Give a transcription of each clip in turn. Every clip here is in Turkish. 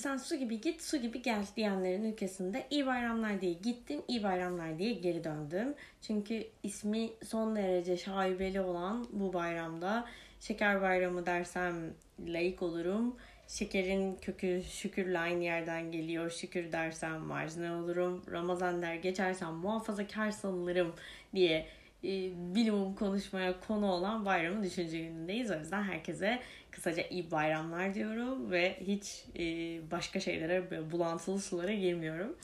sen su gibi git su gibi gel diyenlerin ülkesinde iyi bayramlar diye gittim iyi bayramlar diye geri döndüm. Çünkü ismi son derece şaibeli olan bu bayramda şeker bayramı dersem layık olurum. Şekerin kökü şükürle aynı yerden geliyor. Şükür dersem marjinal olurum. Ramazan der geçersem muhafazakar sanılırım diye e, bilimum konuşmaya konu olan bayramın düşünce günündeyiz. O yüzden herkese kısaca iyi bayramlar diyorum ve hiç e, başka şeylere bulantılı sulara girmiyorum.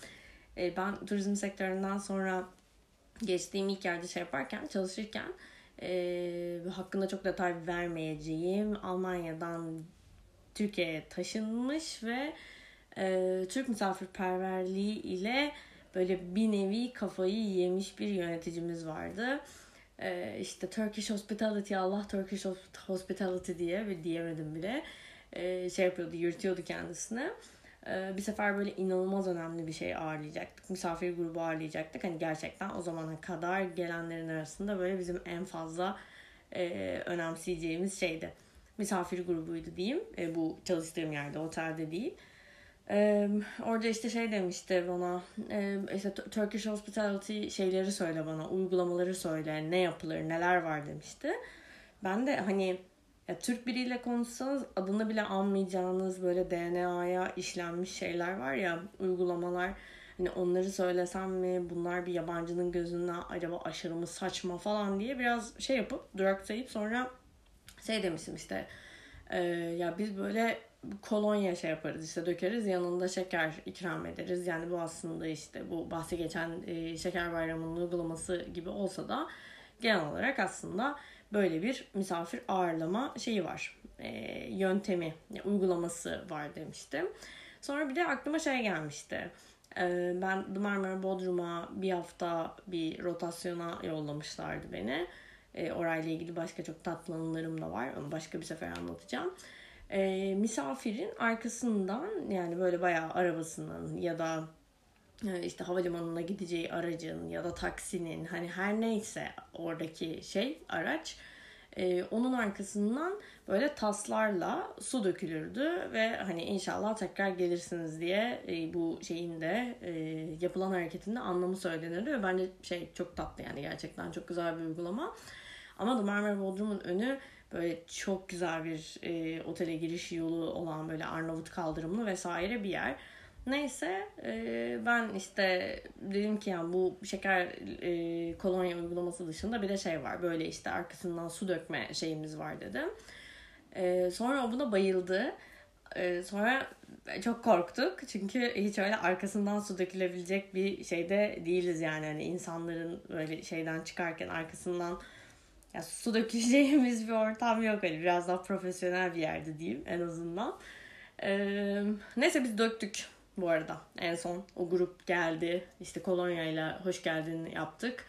E, ben turizm sektöründen sonra geçtiğim ilk yerde şey yaparken çalışırken e, hakkında çok detay vermeyeceğim Almanya'dan Türkiye'ye taşınmış ve e, Türk misafirperverliği ile böyle bir nevi kafayı yemiş bir yöneticimiz vardı. E, işte Turkish Hospitality, Allah Turkish Hospitality diye ve diyemedim bile e, şey yapıyordu, yürütüyordu kendisini. E, bir sefer böyle inanılmaz önemli bir şey ağırlayacaktık. Misafir grubu ağırlayacaktık. Hani gerçekten o zamana kadar gelenlerin arasında böyle bizim en fazla e, önemseyeceğimiz şeydi misafir grubuydu diyeyim. E, bu çalıştığım yerde, otelde değil. E, orada işte şey demişti bana, e, işte Turkish Hospitality şeyleri söyle bana, uygulamaları söyle, ne yapılır, neler var demişti. Ben de hani ya, Türk biriyle konuşsanız adını bile anmayacağınız böyle DNA'ya işlenmiş şeyler var ya, uygulamalar. Hani onları söylesem mi, bunlar bir yabancının gözünden acaba aşırı mı saçma falan diye biraz şey yapıp duraksayıp sonra şey demiştim işte e, ya biz böyle kolonya şey yaparız işte dökeriz yanında şeker ikram ederiz. Yani bu aslında işte bu bahsi geçen e, şeker bayramının uygulaması gibi olsa da genel olarak aslında böyle bir misafir ağırlama şeyi var. E, yöntemi, uygulaması var demiştim. Sonra bir de aklıma şey gelmişti. E, ben The Marmara Bodrum'a bir hafta bir rotasyona yollamışlardı beni. E, orayla ilgili başka çok tatlı anılarım da var. Onu başka bir sefer anlatacağım. E, misafirin arkasından yani böyle bayağı arabasının ya da e, işte havalimanına gideceği aracın ya da taksinin hani her neyse oradaki şey araç e, onun arkasından böyle taslarla su dökülürdü ve hani inşallah tekrar gelirsiniz diye e, bu şeyin de e, yapılan hareketinde anlamı söylenirdi ve bence şey çok tatlı yani gerçekten çok güzel bir uygulama. Ama da Marmara Bodrum'un önü böyle çok güzel bir e, otele giriş yolu olan böyle Arnavut kaldırımlı vesaire bir yer. Neyse e, ben işte dedim ki yani bu şeker e, kolonya uygulaması dışında bir de şey var. Böyle işte arkasından su dökme şeyimiz var dedim. E, sonra o buna bayıldı. E, sonra çok korktuk. Çünkü hiç öyle arkasından su dökülebilecek bir şeyde değiliz yani. Hani insanların böyle şeyden çıkarken arkasından ya su dökeceğimiz bir ortam yok. Hani biraz daha profesyonel bir yerde diyeyim en azından. Ee, neyse biz döktük bu arada. En son o grup geldi. İşte kolonyayla hoş geldin yaptık.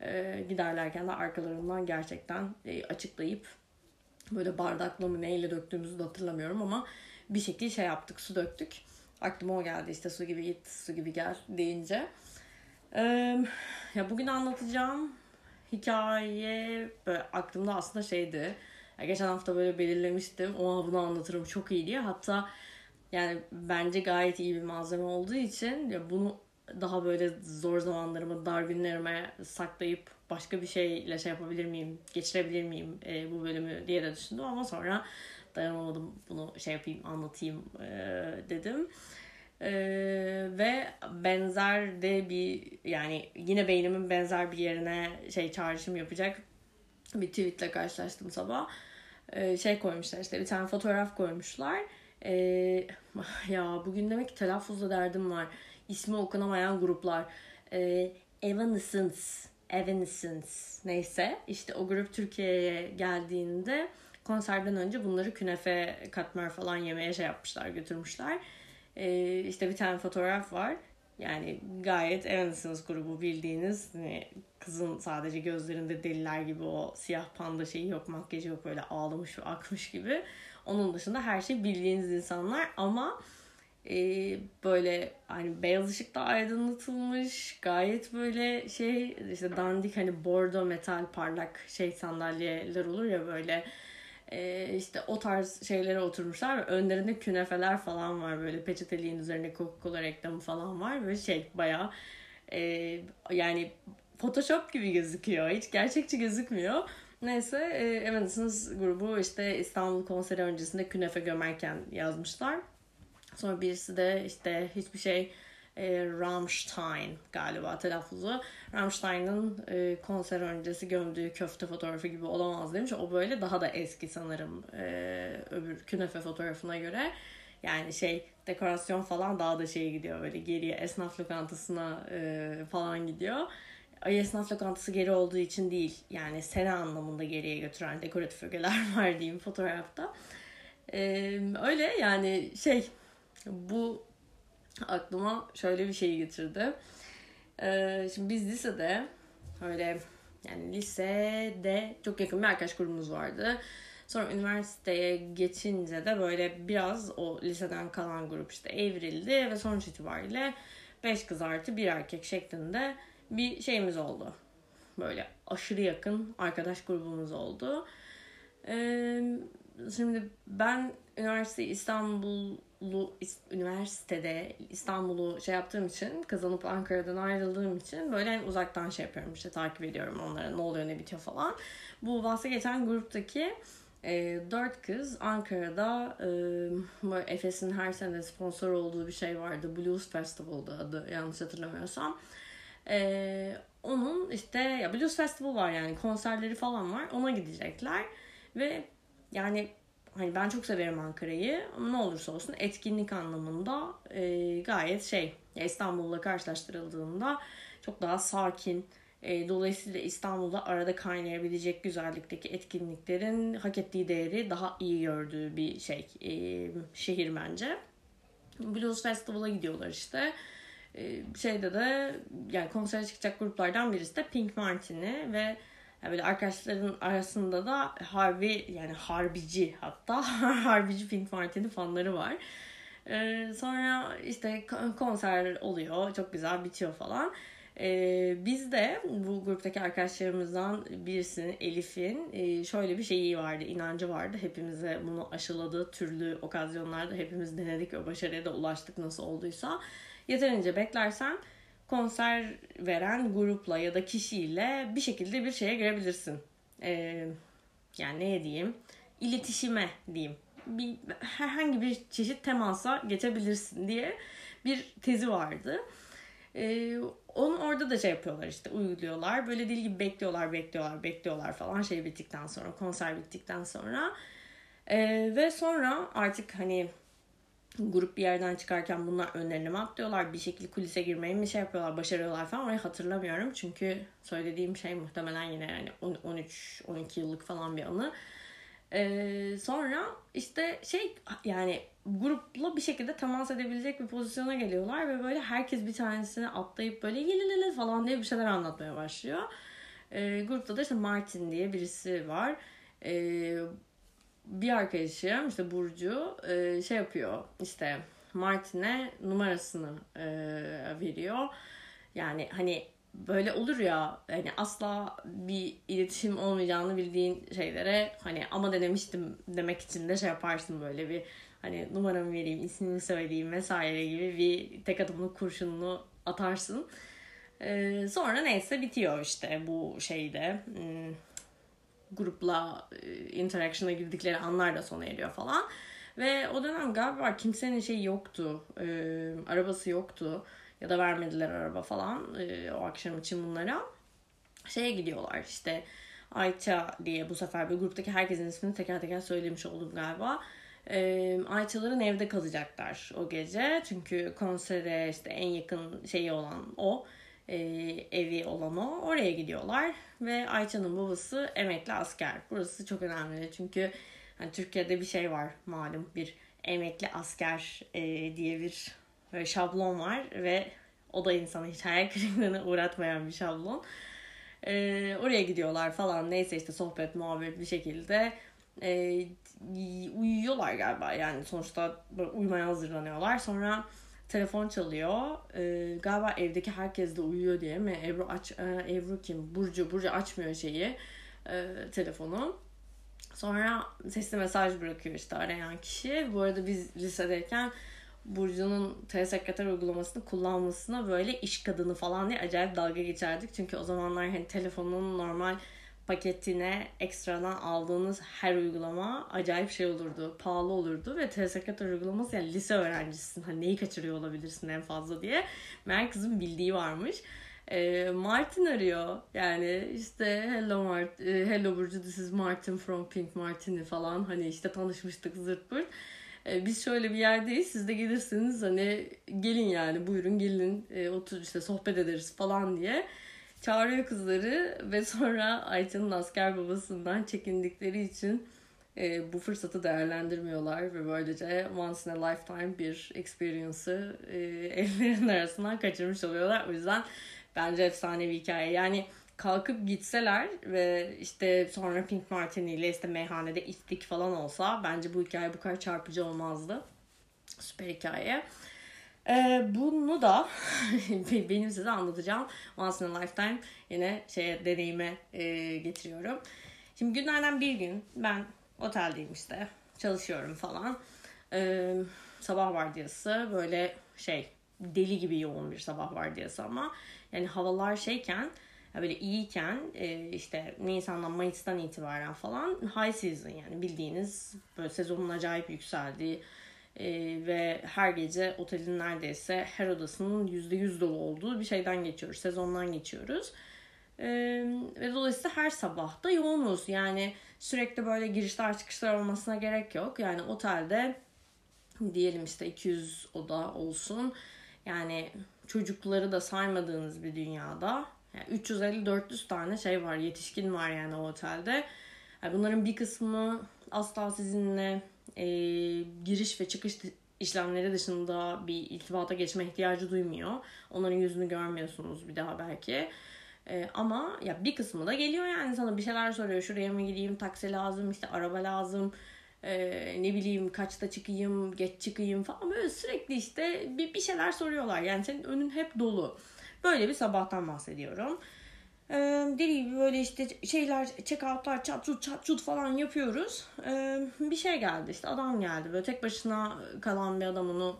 Ee, giderlerken de arkalarından gerçekten e, açıklayıp böyle bardakla mı neyle döktüğümüzü de hatırlamıyorum ama bir şekilde şey yaptık su döktük. Aklıma o geldi işte su gibi git su gibi gel deyince. Ee, ya bugün anlatacağım hikaye böyle aklımda aslında şeydi. Ya geçen hafta böyle belirlemiştim. O bunu anlatırım çok iyi diye. Hatta yani bence gayet iyi bir malzeme olduğu için ya bunu daha böyle zor zamanlarıma, dar günlerime saklayıp başka bir şeyle şey yapabilir miyim, geçirebilir miyim e, bu bölümü diye de düşündüm ama sonra dayanamadım bunu şey yapayım, anlatayım e, dedim. Ee, ve benzer de bir yani yine beynimin benzer bir yerine şey çağrışım yapacak bir tweetle karşılaştım sabah. Ee, şey koymuşlar işte bir tane fotoğraf koymuşlar. Ee, ya bugün demek ki telaffuzda derdim var. İsmi okunamayan gruplar. Ee, Evanescence. Evanescence. Neyse işte o grup Türkiye'ye geldiğinde konserden önce bunları künefe katmer falan yemeye şey yapmışlar götürmüşler. Ee, işte bir tane fotoğraf var. Yani gayet Evanescence grubu bildiğiniz hani kızın sadece gözlerinde deliler gibi o siyah panda şeyi yok makyajı yok böyle ağlamış ve akmış gibi. Onun dışında her şey bildiğiniz insanlar ama e, böyle hani beyaz ışıkta aydınlatılmış gayet böyle şey işte dandik hani bordo metal parlak şey sandalyeler olur ya böyle e, işte o tarz şeylere oturmuşlar ve önlerinde künefeler falan var böyle peçeteliğin üzerinde Coca-Cola reklamı falan var böyle şey bayağı e, yani Photoshop gibi gözüküyor hiç gerçekçi gözükmüyor. Neyse e, Evanescence grubu işte İstanbul konseri öncesinde künefe gömerken yazmışlar. Sonra birisi de işte hiçbir şey e, Rammstein galiba telaffuzu. Rammstein'ın e, konser öncesi gömdüğü köfte fotoğrafı gibi olamaz demiş. O böyle daha da eski sanırım e, öbür künefe fotoğrafına göre. Yani şey dekorasyon falan daha da şey gidiyor böyle geriye esnaf lokantasına e, falan gidiyor. Ay esnaf lokantası geri olduğu için değil. Yani sene anlamında geriye götüren dekoratif ögeler var diyeyim fotoğrafta. Ee, öyle yani şey bu aklıma şöyle bir şey getirdi. Ee, şimdi biz lisede öyle yani lisede çok yakın bir arkadaş grubumuz vardı. Sonra üniversiteye geçince de böyle biraz o liseden kalan grup işte evrildi ve sonuç itibariyle 5 kız artı bir erkek şeklinde bir şeyimiz oldu. Böyle aşırı yakın arkadaş grubumuz oldu. Ee, şimdi ben üniversite İstanbul'u üniversitede İstanbul'u şey yaptığım için kazanıp Ankara'dan ayrıldığım için böyle hani uzaktan şey yapıyorum işte takip ediyorum onlara ne oluyor ne bitiyor falan. Bu bahse geçen gruptaki e, dört kız Ankara'da e, Efes'in her sene sponsor olduğu bir şey vardı. Blues Festival'da adı yanlış hatırlamıyorsam. E, onun işte ya Blues Festival var yani konserleri falan var. Ona gidecekler. Ve yani hani ben çok severim Ankara'yı ama ne olursa olsun etkinlik anlamında e, gayet şey İstanbul'la karşılaştırıldığında çok daha sakin. E, dolayısıyla İstanbul'da arada kaynayabilecek güzellikteki etkinliklerin hak ettiği değeri daha iyi gördüğü bir şey e, şehir bence. Blues Festival'a gidiyorlar işte. E, şeyde de yani konsere çıkacak gruplardan birisi de Pink Martini ve yani böyle arkadaşların arasında da harbi yani harbici hatta harbici Pink Martini fanları var. Ee, sonra işte konser oluyor çok güzel bitiyor falan. Ee, biz de bu gruptaki arkadaşlarımızdan birisinin Elif'in e, şöyle bir şeyi vardı, inancı vardı. Hepimize bunu aşıladığı türlü okazyonlarda hepimiz denedik ve başarıya da ulaştık nasıl olduysa. Yeterince beklersen konser veren grupla ya da kişiyle bir şekilde bir şeye girebilirsin. Ee, yani ne diyeyim? İletişime diyeyim. Bir, herhangi bir çeşit temasa geçebilirsin diye bir tezi vardı. Ee, onu orada da şey yapıyorlar işte uyguluyorlar. Böyle dil gibi bekliyorlar, bekliyorlar, bekliyorlar falan şey bittikten sonra, konser bittikten sonra. Ee, ve sonra artık hani grup bir yerden çıkarken bunlar önlerine mi atlıyorlar? Bir şekilde kulise girmeyi mi şey yapıyorlar? Başarıyorlar falan. Orayı hatırlamıyorum. Çünkü söylediğim şey muhtemelen yine yani 13-12 yıllık falan bir anı. Ee, sonra işte şey yani grupla bir şekilde temas edebilecek bir pozisyona geliyorlar ve böyle herkes bir tanesini atlayıp böyle yelelele falan diye bir şeyler anlatmaya başlıyor. Ee, grupta da işte Martin diye birisi var. Ee, bir arkadaşım işte Burcu e, şey yapıyor işte Martin'e numarasını e, veriyor. Yani hani böyle olur ya hani asla bir iletişim olmayacağını bildiğin şeylere hani ama denemiştim demek için de şey yaparsın böyle bir hani numaramı vereyim ismini söyleyeyim vesaire gibi bir tek adımlık kurşununu atarsın. Ee, sonra neyse bitiyor işte bu şeyde. Grupla e, interaction'a girdikleri anlar da sona eriyor falan. Ve o dönem galiba kimsenin şey yoktu. E, arabası yoktu. Ya da vermediler araba falan e, o akşam için bunlara. Şeye gidiyorlar işte Ayça diye bu sefer bir gruptaki herkesin ismini teker teker söylemiş oldum galiba. E, Ayçaların evde kalacaklar o gece. Çünkü konsere işte en yakın şeyi olan o e, evi olan o. Oraya gidiyorlar ve Ayça'nın babası emekli asker. Burası çok önemli çünkü hani Türkiye'de bir şey var malum bir emekli asker e, diye bir böyle şablon var ve o da insanı hiç hayal kırıklığına uğratmayan bir şablon. E, oraya gidiyorlar falan neyse işte sohbet muhabbet bir şekilde e, uyuyorlar galiba yani sonuçta uyumaya hazırlanıyorlar. Sonra telefon çalıyor. Ee, galiba evdeki herkes de uyuyor diye mi? Ebru aç, e, Ebru kim? Burcu. Burcu açmıyor şeyi. E, telefonu. Sonra sesli mesaj bırakıyor işte arayan kişi. Bu arada biz lisedeyken Burcu'nun telesekreter uygulamasını kullanmasına böyle iş kadını falan diye acayip dalga geçerdik. Çünkü o zamanlar hani telefonun normal paketine ekstradan aldığınız her uygulama acayip şey olurdu. Pahalı olurdu ve telesekreter uygulaması yani lise öğrencisisin. Hani neyi kaçırıyor olabilirsin en fazla diye. Meğer kızın bildiği varmış. E, Martin arıyor. Yani işte hello Mart e, hello Burcu this is Martin from Pink Martini falan. Hani işte tanışmıştık zırt pırt. E, biz şöyle bir yerdeyiz. Siz de gelirsiniz hani gelin yani buyurun gelin e, otur işte sohbet ederiz falan diye çağırıyor kızları ve sonra Ayça'nın asker babasından çekindikleri için e, bu fırsatı değerlendirmiyorlar ve böylece once in a lifetime bir experience'ı e, ellerinin arasından kaçırmış oluyorlar. O yüzden bence efsane bir hikaye. Yani kalkıp gitseler ve işte sonra Pink Martini ile işte meyhanede içtik falan olsa bence bu hikaye bu kadar çarpıcı olmazdı. Süper hikaye. Ee, bunu da benim size anlatacağım Once in a Lifetime yine şeye deneyime e, getiriyorum. Şimdi günlerden bir gün ben oteldeyim işte çalışıyorum falan. Ee, sabah vardiyası böyle şey deli gibi yoğun bir sabah vardiyası ama yani havalar şeyken böyle iyiyken e, işte Nisan'dan Mayıs'tan itibaren falan high season yani bildiğiniz böyle sezonun acayip yükseldiği e, ve her gece otelin neredeyse her odasının %100 dolu olduğu bir şeyden geçiyoruz. Sezondan geçiyoruz. E, ve dolayısıyla her sabah da yoğunuz. Yani sürekli böyle girişler çıkışlar olmasına gerek yok. Yani otelde diyelim işte 200 oda olsun. Yani çocukları da saymadığınız bir dünyada yani 350-400 tane şey var, yetişkin var yani o otelde. Yani bunların bir kısmı asla sizinle e, giriş ve çıkış işlemleri dışında bir irtibata geçme ihtiyacı duymuyor. Onların yüzünü görmüyorsunuz bir daha belki. E, ama ya bir kısmı da geliyor yani sana bir şeyler soruyor. Şuraya mı gideyim, taksi lazım, işte araba lazım, e, ne bileyim kaçta çıkayım, geç çıkayım falan böyle sürekli işte bir, bir şeyler soruyorlar. Yani senin önün hep dolu. Böyle bir sabahtan bahsediyorum. Ee, dediğim gibi böyle işte şeyler check outlar çat çut çat çut falan yapıyoruz. Ee, bir şey geldi işte adam geldi böyle tek başına kalan bir adam onu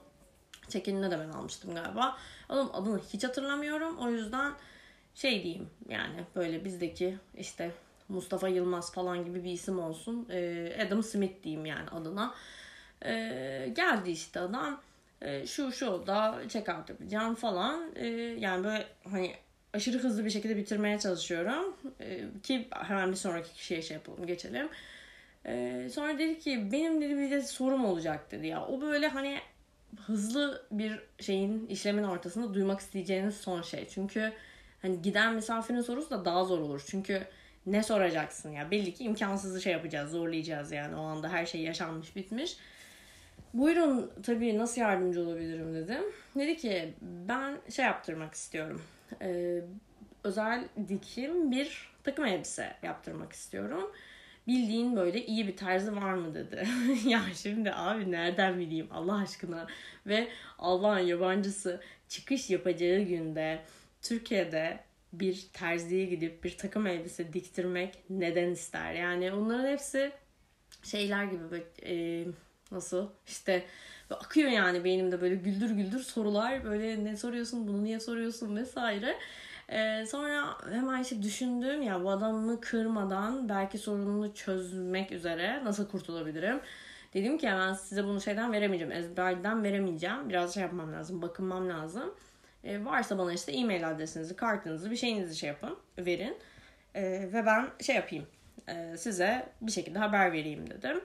çekinine de ben almıştım galiba. Adam adını hiç hatırlamıyorum o yüzden şey diyeyim yani böyle bizdeki işte Mustafa Yılmaz falan gibi bir isim olsun. Ee, Adam Smith diyeyim yani adına. Ee, geldi işte adam e, şu şu da check out yapacağım falan. E, yani böyle hani aşırı hızlı bir şekilde bitirmeye çalışıyorum. E, ki hemen bir sonraki kişiye şey yapalım geçelim. E, sonra dedi ki benim dedi bir de sorum olacak dedi ya. O böyle hani hızlı bir şeyin işlemin ortasında duymak isteyeceğiniz son şey. Çünkü hani giden misafirin sorusu da daha zor olur. Çünkü ne soracaksın ya? Belli ki imkansızı şey yapacağız, zorlayacağız yani. O anda her şey yaşanmış, bitmiş. Buyurun tabii nasıl yardımcı olabilirim dedim. Dedi ki ben şey yaptırmak istiyorum. Ee, özel dikim bir takım elbise yaptırmak istiyorum. Bildiğin böyle iyi bir terzi var mı dedi. ya şimdi abi nereden bileyim Allah aşkına. Ve Allah'ın yabancısı çıkış yapacağı günde Türkiye'de bir terziye gidip bir takım elbise diktirmek neden ister? Yani onların hepsi şeyler gibi böyle, e, Nasıl? İşte akıyor yani beynimde böyle güldür güldür sorular. Böyle ne soruyorsun, bunu niye soruyorsun vesaire. Ee, sonra hemen işte düşündüm ya bu adamı kırmadan belki sorununu çözmek üzere nasıl kurtulabilirim? Dedim ki hemen size bunu şeyden veremeyeceğim. Ezberden veremeyeceğim. Biraz şey yapmam lazım. Bakınmam lazım. Ee, varsa bana işte e-mail adresinizi, kartınızı, bir şeyinizi şey yapın. Verin. Ee, ve ben şey yapayım. E, size bir şekilde haber vereyim dedim.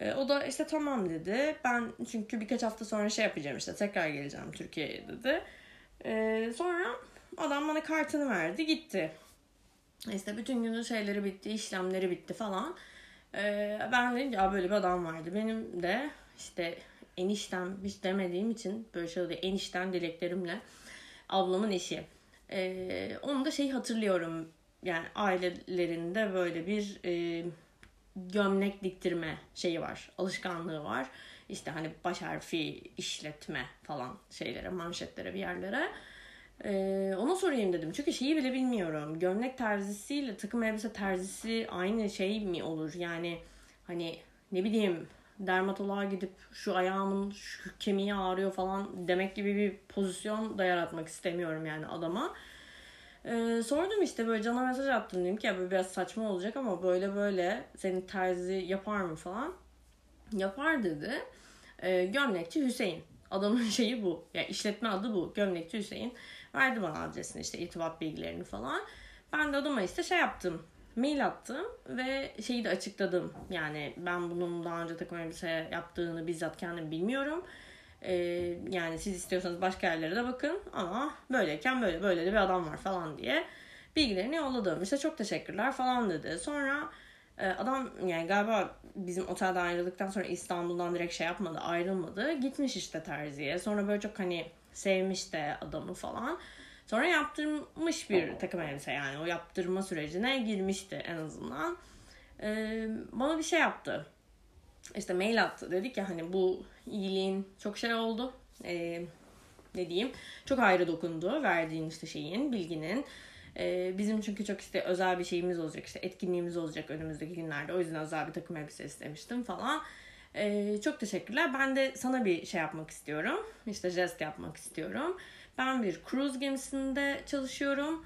E, o da işte tamam dedi. Ben çünkü birkaç hafta sonra şey yapacağım işte tekrar geleceğim Türkiye'ye dedi. E, sonra adam bana kartını verdi gitti. İşte bütün günün şeyleri bitti, işlemleri bitti falan. E, ben dedim ya böyle bir adam vardı. Benim de işte eniştem hiç demediğim için böyle şey oluyor. Enişten dileklerimle ablamın eşi. E, onu da şey hatırlıyorum yani ailelerinde böyle bir e, gömlek diktirme şeyi var. Alışkanlığı var. İşte hani baş harfi işletme falan şeylere, manşetlere bir yerlere. Ee, ona sorayım dedim. Çünkü şeyi bile bilmiyorum. Gömlek terzisiyle takım elbise terzisi aynı şey mi olur? Yani hani ne bileyim dermatoloğa gidip şu ayağımın şu kemiği ağrıyor falan demek gibi bir pozisyon da yaratmak istemiyorum yani adama. Ee, sordum işte böyle cana mesaj attım dedim ki ya böyle biraz saçma olacak ama böyle böyle senin terzi yapar mı falan. Yapar dedi. Ee, gömlekçi Hüseyin. Adamın şeyi bu. Ya yani işletme adı bu. Gömlekçi Hüseyin. Verdi bana adresini işte irtibat bilgilerini falan. Ben de adama işte şey yaptım. Mail attım ve şeyi de açıkladım. Yani ben bunun daha önce takım elbise yaptığını bizzat kendim bilmiyorum. Ee, yani siz istiyorsanız başka yerlere de bakın ama böyleyken böyle böyle de bir adam var falan diye bilgilerini yolladım. İşte çok teşekkürler falan dedi. Sonra e, adam yani galiba bizim otelden ayrıldıktan sonra İstanbul'dan direkt şey yapmadı ayrılmadı. Gitmiş işte terziye. Sonra böyle çok hani sevmiş de adamı falan. Sonra yaptırmış bir takım elbise yani o yaptırma sürecine girmişti en azından. Ee, bana bir şey yaptı. İşte mail attı. Dedi ki hani bu iyiliğin çok şey oldu. Ee, ne diyeyim? Çok ayrı dokundu verdiğin işte şeyin, bilginin. Ee, bizim çünkü çok işte özel bir şeyimiz olacak işte etkinliğimiz olacak önümüzdeki günlerde. O yüzden özel bir takım elbise istemiştim falan. Ee, çok teşekkürler. Ben de sana bir şey yapmak istiyorum. İşte jest yapmak istiyorum. Ben bir cruise gemisinde çalışıyorum.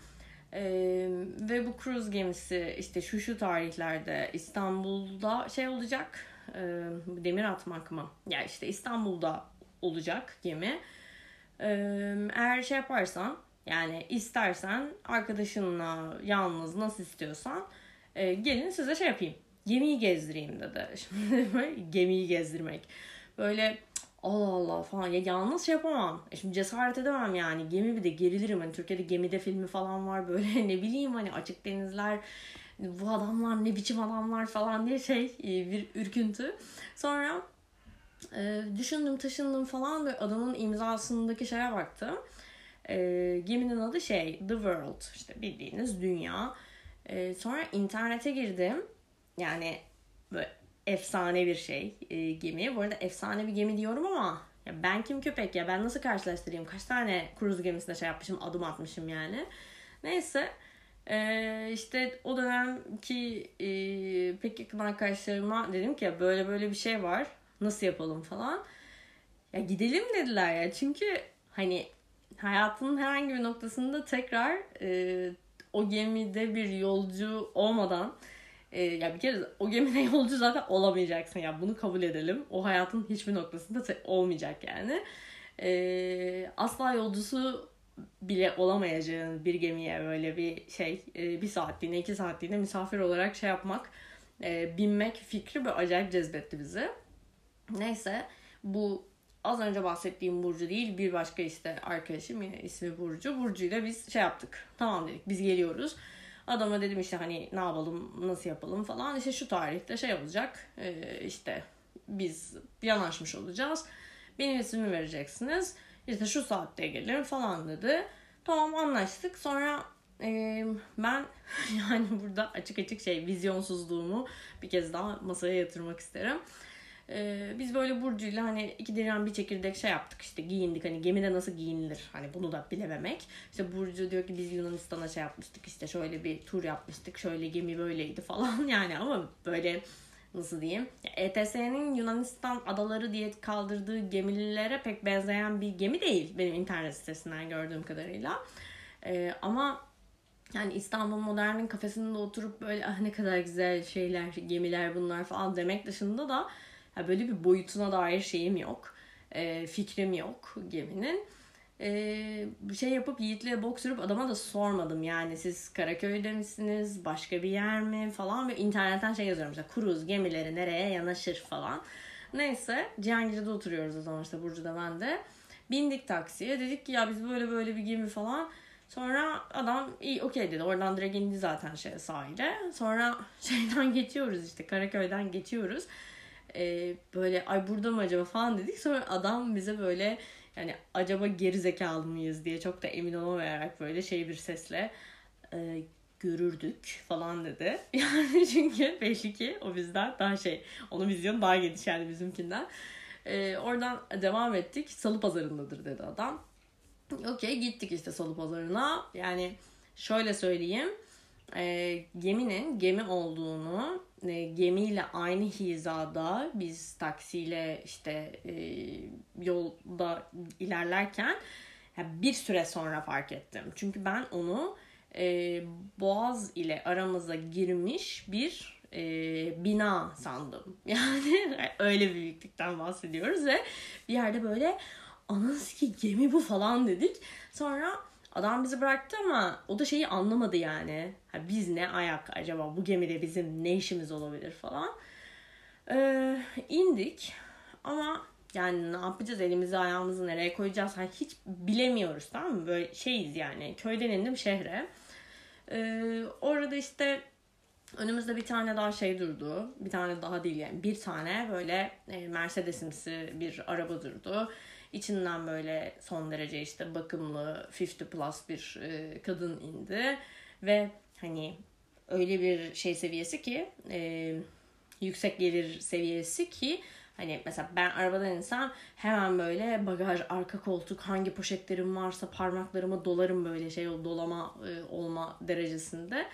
Ee, ve bu cruise gemisi işte şu şu tarihlerde İstanbul'da şey olacak. E, demir atmak mı? Ya işte İstanbul'da olacak gemi. Ee, eğer şey yaparsan yani istersen arkadaşınla yalnız nasıl istiyorsan e, gelin size şey yapayım. Gemiyi gezdireyim dedi. Şimdi gemiyi gezdirmek. Böyle Allah Allah falan ya yalnız şey yapamam. E şimdi cesaret edemem yani. Gemi bir de gerilirim. Hani Türkiye'de gemide filmi falan var böyle ne bileyim hani açık denizler bu adamlar ne biçim adamlar falan diye şey e, bir ürküntü. Sonra e, düşündüm taşındım falan ve adamın imzasındaki şeye baktım. E, geminin adı şey The World işte bildiğiniz dünya. E, sonra internete girdim. Yani böyle efsane bir şey e, gemi. Bu arada efsane bir gemi diyorum ama ya ben kim köpek ya ben nasıl karşılaştırayım? Kaç tane kruz gemisinde şey yapmışım adım atmışım yani. Neyse ee, işte o dönemki e, pek yakın arkadaşlarıma dedim ki ya böyle böyle bir şey var nasıl yapalım falan. Ya gidelim dediler ya çünkü hani hayatının herhangi bir noktasında tekrar e, o gemide bir yolcu olmadan e, ya bir kere o gemide yolcu zaten olamayacaksın ya bunu kabul edelim. O hayatın hiçbir noktasında olmayacak yani. E, asla yolcusu bile olamayacağın bir gemiye böyle bir şey e, bir saatliğine iki saatliğine misafir olarak şey yapmak e, binmek fikri böyle acayip cezbetti bizi. Neyse bu az önce bahsettiğim Burcu değil bir başka işte arkadaşım yine ismi Burcu. Burcu ile biz şey yaptık. Tamam dedik biz geliyoruz. Adama dedim işte hani ne yapalım nasıl yapalım falan. İşte şu tarihte şey olacak e, işte biz yanaşmış olacağız. Benim ismimi vereceksiniz. İşte şu saatte gelirim falan dedi. Tamam anlaştık. Sonra e, ben yani burada açık açık şey vizyonsuzluğumu bir kez daha masaya yatırmak isterim. Ee, biz böyle Burcu'yla hani iki diren bir çekirdek şey yaptık işte giyindik hani gemide nasıl giyinilir hani bunu da bilememek. İşte Burcu diyor ki biz Yunanistan'a şey yapmıştık işte şöyle bir tur yapmıştık şöyle gemi böyleydi falan yani ama böyle nasıl diyeyim ETS'nin Yunanistan adaları diye kaldırdığı gemilere pek benzeyen bir gemi değil benim internet sitesinden gördüğüm kadarıyla. Ee, ama yani İstanbul Modern'in kafesinde oturup böyle ah ne kadar güzel şeyler, gemiler bunlar falan demek dışında da ya böyle bir boyutuna dair şeyim yok. E, fikrim yok geminin. E, şey yapıp Yiğit'le bok sürüp adama da sormadım yani siz Karaköy'de misiniz başka bir yer mi falan ve internetten şey yazıyorum işte kruz gemileri nereye yanaşır falan. Neyse Cihangir'de oturuyoruz o zaman işte Burcu'da ben de. Bindik taksiye dedik ki ya biz böyle böyle bir gemi falan. Sonra adam iyi okey dedi. Oradan direkt indi zaten şey sahile. Sonra şeyden geçiyoruz işte Karaköy'den geçiyoruz e, böyle ay burada mı acaba falan dedik. Sonra adam bize böyle yani acaba geri zekalı mıyız diye çok da emin olamayarak böyle şey bir sesle e, görürdük falan dedi. Yani çünkü belli ki o bizden daha şey onun vizyonu daha geniş yani bizimkinden. E, oradan devam ettik. Salı pazarındadır dedi adam. Okey gittik işte salı pazarına. Yani şöyle söyleyeyim. E, geminin gemi olduğunu e, gemiyle aynı hizada biz taksiyle işte e, yolda ilerlerken yani bir süre sonra fark ettim. Çünkü ben onu e, Boğaz ile aramıza girmiş bir e, bina sandım. Yani öyle büyüklükten bahsediyoruz ve bir yerde böyle anası ki gemi bu falan dedik. Sonra adam bizi bıraktı ama o da şeyi anlamadı yani. Ha, biz ne ayak acaba bu gemide bizim ne işimiz olabilir falan. Ee, indik ama yani ne yapacağız elimizi ayağımızı nereye koyacağız hani hiç bilemiyoruz tamam mı? Böyle şeyiz yani köyden indim şehre. Ee, orada işte önümüzde bir tane daha şey durdu. Bir tane daha değil yani bir tane böyle e, Mercedes'imsi bir araba durdu. İçinden böyle son derece işte bakımlı 50 plus bir e, kadın indi. Ve hani öyle bir şey seviyesi ki e, yüksek gelir seviyesi ki Hani mesela ben arabadan insem hemen böyle bagaj, arka koltuk, hangi poşetlerim varsa parmaklarıma dolarım böyle şey dolama e, olma derecesinde.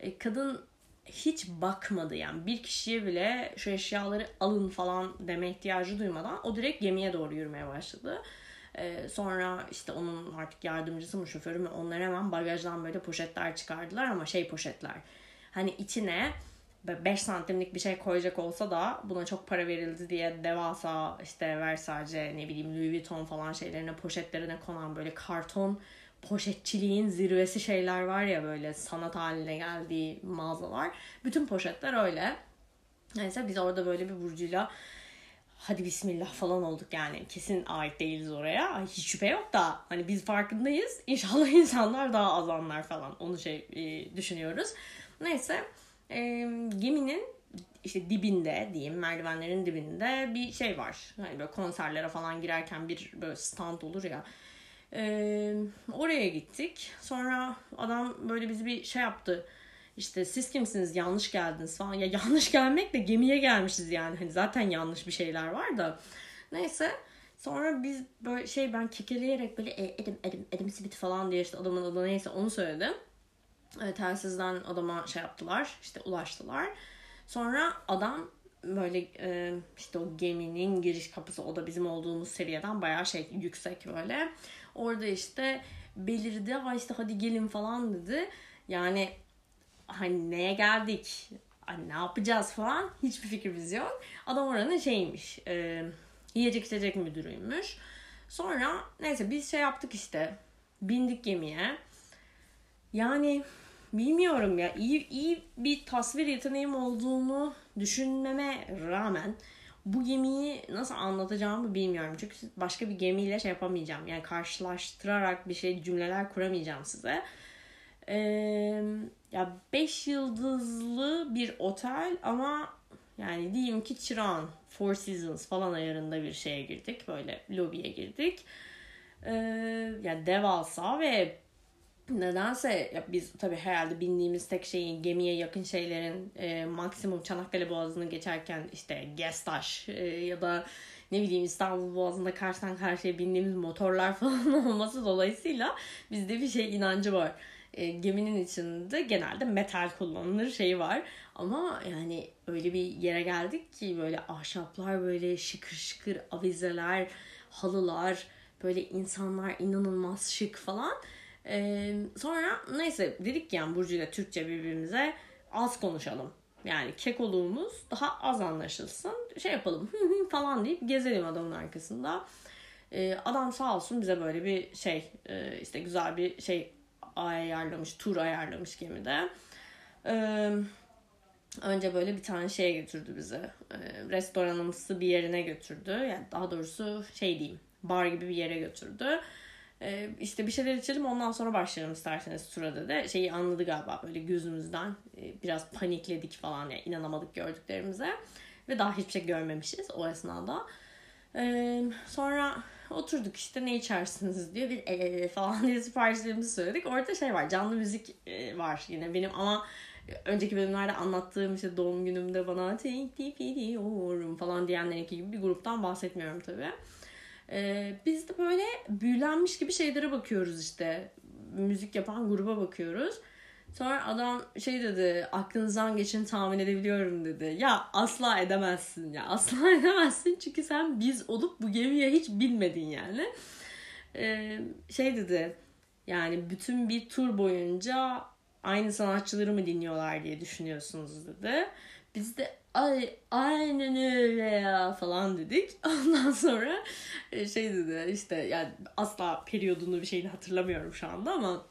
E, kadın hiç bakmadı yani bir kişiye bile şu eşyaları alın falan deme ihtiyacı duymadan o direkt gemiye doğru yürümeye başladı. Ee, sonra işte onun artık yardımcısı mı şoförü mü onlar hemen bagajdan böyle poşetler çıkardılar ama şey poşetler. Hani içine 5 santimlik bir şey koyacak olsa da buna çok para verildi diye devasa işte Versace ne bileyim Louis Vuitton falan şeylerine poşetlerine konan böyle karton poşetçiliğin zirvesi şeyler var ya böyle sanat haline geldiği mağazalar. Bütün poşetler öyle. Neyse biz orada böyle bir Burcu'yla hadi bismillah falan olduk yani. Kesin ait değiliz oraya. Ay, hiç şüphe yok da hani biz farkındayız. İnşallah insanlar daha az anlar falan. Onu şey e, düşünüyoruz. Neyse e, geminin işte dibinde diyeyim merdivenlerin dibinde bir şey var. Hani böyle konserlere falan girerken bir böyle stand olur ya. Ee, oraya gittik. Sonra adam böyle bizi bir şey yaptı. İşte siz kimsiniz yanlış geldiniz falan. Ya yanlış gelmek de gemiye gelmişiz yani. Hani zaten yanlış bir şeyler var da. Neyse. Sonra biz böyle şey ben kekeleyerek böyle e, Edim Edim Edim Smith falan diye işte adamın adı neyse onu söyledim. E, telsizden adama şey yaptılar. işte ulaştılar. Sonra adam böyle e, işte o geminin giriş kapısı o da bizim olduğumuz seviyeden bayağı şey yüksek böyle. Orada işte belirdi ha işte hadi gelin falan dedi. Yani hani neye geldik? Hani ne yapacağız falan hiçbir fikrimiz yok. Adam oranın şeymiş e, yiyecek içecek müdürüymüş. Sonra neyse biz şey yaptık işte bindik gemiye. Yani bilmiyorum ya iyi, iyi bir tasvir yeteneğim olduğunu düşünmeme rağmen bu gemiyi nasıl anlatacağımı bilmiyorum. Çünkü başka bir gemiyle şey yapamayacağım. Yani karşılaştırarak bir şey cümleler kuramayacağım size. Ee, ya 5 yıldızlı bir otel ama yani diyeyim ki Çırağan, Four Seasons falan ayarında bir şeye girdik. Böyle lobiye girdik. Ee, yani devasa ve nedense ya biz tabii herhalde bindiğimiz tek şeyin gemiye yakın şeylerin e, maksimum Çanakkale Boğazı'nı geçerken işte Gestaş e, ya da ne bileyim İstanbul Boğazı'nda karşıdan karşıya bindiğimiz motorlar falan olması dolayısıyla bizde bir şey inancı var. E, geminin içinde genelde metal kullanılır şeyi var. Ama yani öyle bir yere geldik ki böyle ahşaplar böyle şıkır şıkır avizeler, halılar, böyle insanlar inanılmaz şık falan. Ee, sonra neyse dedik ki yani Burcu ile Türkçe birbirimize az konuşalım. Yani kekoluğumuz daha az anlaşılsın. Şey yapalım falan deyip gezelim adamın arkasında. Ee, adam sağ olsun bize böyle bir şey işte güzel bir şey ayarlamış, tur ayarlamış gemide. Ee, önce böyle bir tane şeye götürdü bizi. Ee, restoranımsı bir yerine götürdü. Yani daha doğrusu şey diyeyim bar gibi bir yere götürdü. Ee, işte bir şeyler içelim ondan sonra başlayalım isterseniz tura dedi. Şeyi anladı galiba böyle gözümüzden e, biraz panikledik falan yani inanamadık gördüklerimize. Ve daha hiçbir şey görmemişiz o esnada. Ee, sonra oturduk işte ne içersiniz diyor. Bir e, falan diye siparişlerimizi söyledik. Orada şey var canlı müzik e, var yine benim ama önceki bölümlerde anlattığım işte doğum günümde bana teklif ediyorum falan diyenlerinki gibi bir gruptan bahsetmiyorum tabii. Ee, biz de böyle büyülenmiş gibi şeylere bakıyoruz işte. Müzik yapan gruba bakıyoruz. Sonra adam şey dedi aklınızdan geçin tahmin edebiliyorum dedi. Ya asla edemezsin ya asla edemezsin çünkü sen biz olup bu gemiye hiç binmedin yani. Ee, şey dedi yani bütün bir tur boyunca aynı sanatçıları mı dinliyorlar diye düşünüyorsunuz dedi. Biz de ay aynen öyle ya falan dedik. Ondan sonra e, şey dedi işte yani asla periyodunu bir şeyini hatırlamıyorum şu anda ama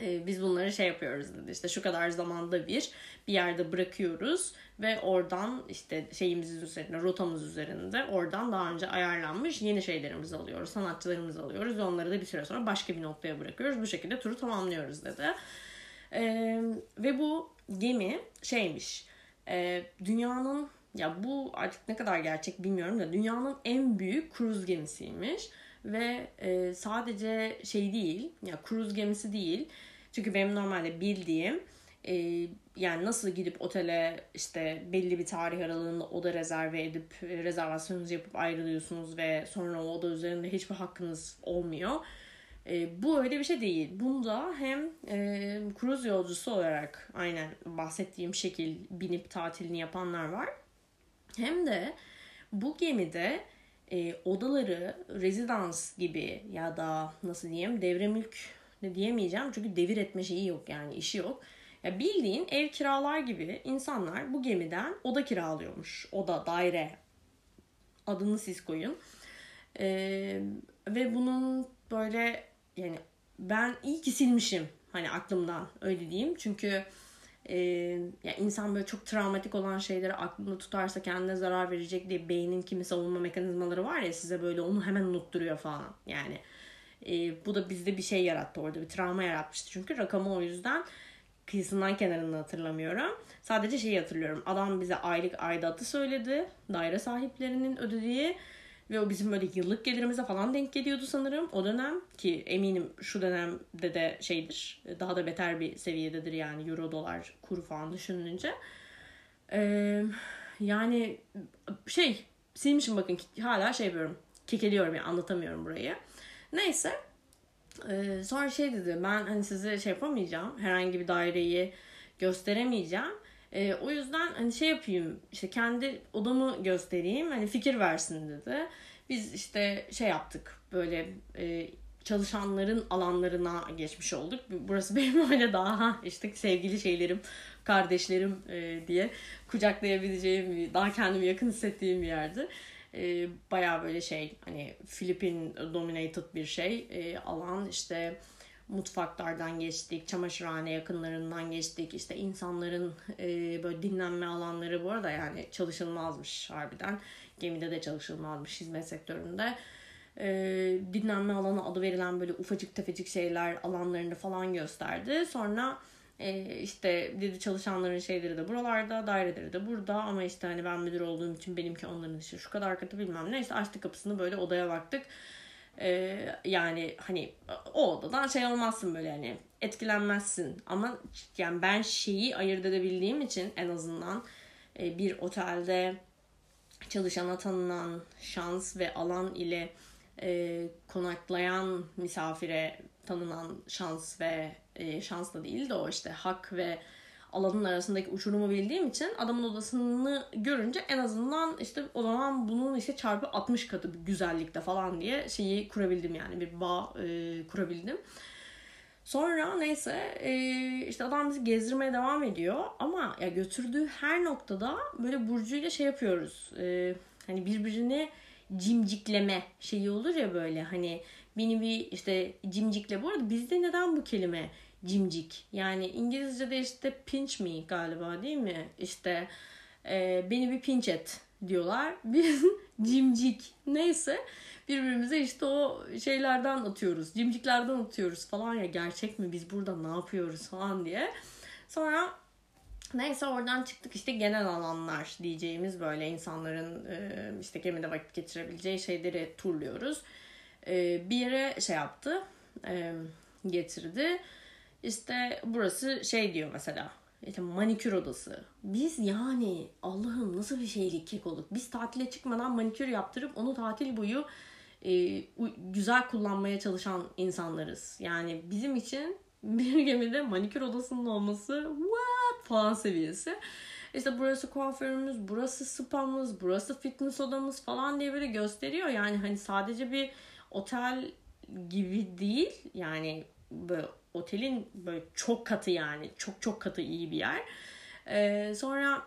e, biz bunları şey yapıyoruz dedi işte şu kadar zamanda bir bir yerde bırakıyoruz ve oradan işte şeyimizin üzerine rotamız üzerinde oradan daha önce ayarlanmış yeni şeylerimizi alıyoruz sanatçılarımızı alıyoruz ve onları da bir süre sonra başka bir noktaya bırakıyoruz bu şekilde turu tamamlıyoruz dedi e, ve bu gemi şeymiş e, dünyanın ya bu artık ne kadar gerçek bilmiyorum da dünyanın en büyük kruz gemisiymiş ve e, sadece şey değil ya kruz gemisi değil çünkü benim normalde bildiğim e, yani nasıl gidip otele işte belli bir tarih aralığında oda rezerve edip e, rezervasyonunuzu yapıp ayrılıyorsunuz ve sonra o oda üzerinde hiçbir hakkınız olmuyor. E, bu öyle bir şey değil. Bunda hem e, kruz yolcusu olarak aynen bahsettiğim şekil binip tatilini yapanlar var. Hem de bu gemide e, odaları rezidans gibi ya da nasıl diyeyim devre mülk de diyemeyeceğim çünkü devir etme şeyi yok yani işi yok. Ya bildiğin ev kiralar gibi insanlar bu gemiden oda kiralıyormuş. Oda, daire adını siz koyun. Ee, ve bunun böyle yani ben iyi ki silmişim hani aklımdan öyle diyeyim. Çünkü e, ya insan böyle çok travmatik olan şeyleri aklında tutarsa kendine zarar verecek diye beynin kimi savunma mekanizmaları var ya size böyle onu hemen unutturuyor falan. Yani e, bu da bizde bir şey yarattı orada bir travma yaratmıştı. Çünkü rakamı o yüzden kıyısından kenarını hatırlamıyorum. Sadece şeyi hatırlıyorum. Adam bize aylık aidatı söyledi. Daire sahiplerinin ödediği ve o bizim böyle yıllık gelirimize falan denk geliyordu sanırım o dönem ki eminim şu dönemde de şeydir daha da beter bir seviyededir yani euro dolar kuru falan düşününce. Ee, yani şey silmişim bakın hala şey yapıyorum kekeliyorum yani anlatamıyorum burayı. Neyse ee, sonra şey dedi ben hani size şey yapamayacağım herhangi bir daireyi gösteremeyeceğim. Ee, o yüzden hani şey yapayım işte kendi odamı göstereyim hani fikir versin dedi. Biz işte şey yaptık böyle e, çalışanların alanlarına geçmiş olduk. Burası benim öyle daha işte sevgili şeylerim, kardeşlerim e, diye kucaklayabileceğim, daha kendimi yakın hissettiğim bir yerdi e, baya böyle şey hani Filipin dominated bir şey e, alan işte mutfaklardan geçtik, çamaşırhane yakınlarından geçtik. işte insanların e, böyle dinlenme alanları bu arada yani çalışılmazmış harbiden. Gemide de çalışılmazmış hizmet sektöründe. E, dinlenme alanı adı verilen böyle ufacık tefecik şeyler alanlarını falan gösterdi. Sonra e, işte dedi çalışanların şeyleri de buralarda, daireleri de burada ama işte hani ben müdür olduğum için benimki onların dışı şu kadar katı bilmem ne. İşte açtık kapısını böyle odaya baktık. E, yani hani o odadan şey olmazsın böyle hani etkilenmezsin. Ama yani ben şeyi ayırt edebildiğim için en azından e, bir otelde çalışana tanınan şans ve alan ile e, konaklayan misafire tanınan şans ve e, şans da değil de o işte hak ve alanın arasındaki uçurumu bildiğim için adamın odasını görünce en azından işte o zaman bunun işte çarpı 60 katı bir güzellikte falan diye şeyi kurabildim yani bir bağ e, kurabildim. Sonra neyse e, işte adam bizi gezdirmeye devam ediyor ama ya götürdüğü her noktada böyle Burcu'yla şey yapıyoruz. E, hani birbirini cimcikleme şeyi olur ya böyle hani beni bir işte cimcikle bu arada bizde neden bu kelime cimcik. Yani İngilizce'de işte pinch me galiba değil mi? İşte e, beni bir pinch et diyorlar. Biz cimcik. Neyse birbirimize işte o şeylerden atıyoruz. Cimciklerden atıyoruz falan ya gerçek mi biz burada ne yapıyoruz falan diye. Sonra Neyse oradan çıktık işte genel alanlar diyeceğimiz böyle insanların e, işte gemide vakit geçirebileceği şeyleri turluyoruz. E, bir yere şey yaptı e, getirdi. İşte burası şey diyor mesela işte manikür odası. Biz yani Allah'ım nasıl bir şeylik kek olduk. Biz tatile çıkmadan manikür yaptırıp onu tatil boyu e, güzel kullanmaya çalışan insanlarız. Yani bizim için bir gemide manikür odasının olması what falan seviyesi. İşte burası kuaförümüz, burası spamız, burası fitness odamız falan diye böyle gösteriyor. Yani hani sadece bir otel gibi değil. Yani böyle otelin böyle çok katı yani. Çok çok katı iyi bir yer. Ee, sonra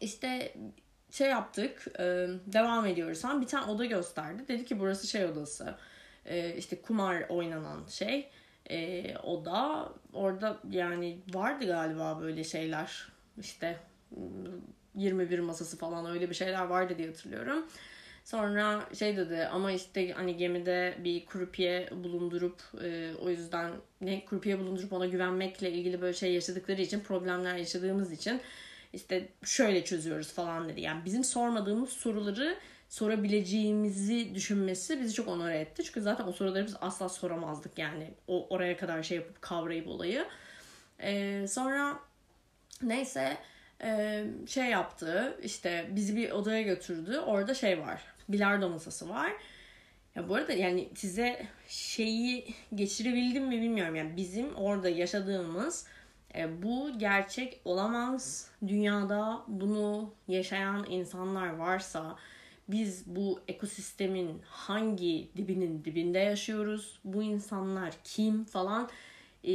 işte şey yaptık. E, devam ediyoruz. Sonra bir tane oda gösterdi. Dedi ki burası şey odası. E, işte kumar oynanan şey. E, oda. Orada yani vardı galiba böyle şeyler. İşte 21 masası falan öyle bir şeyler vardı diye hatırlıyorum. Sonra şey dedi ama işte hani gemide bir krupiye bulundurup e, o yüzden ne krupiye bulundurup ona güvenmekle ilgili böyle şey yaşadıkları için problemler yaşadığımız için işte şöyle çözüyoruz falan dedi. Yani bizim sormadığımız soruları sorabileceğimizi düşünmesi bizi çok onore etti. Çünkü zaten o soruları biz asla soramazdık yani. O oraya kadar şey yapıp kavrayıp olayı. Ee, sonra neyse e, şey yaptı işte bizi bir odaya götürdü. Orada şey var. Bilardo masası var. Ya bu arada yani size şeyi geçirebildim mi bilmiyorum. Yani bizim orada yaşadığımız e, bu gerçek olamaz. Dünyada bunu yaşayan insanlar varsa biz bu ekosistemin hangi dibinin dibinde yaşıyoruz? Bu insanlar kim falan e,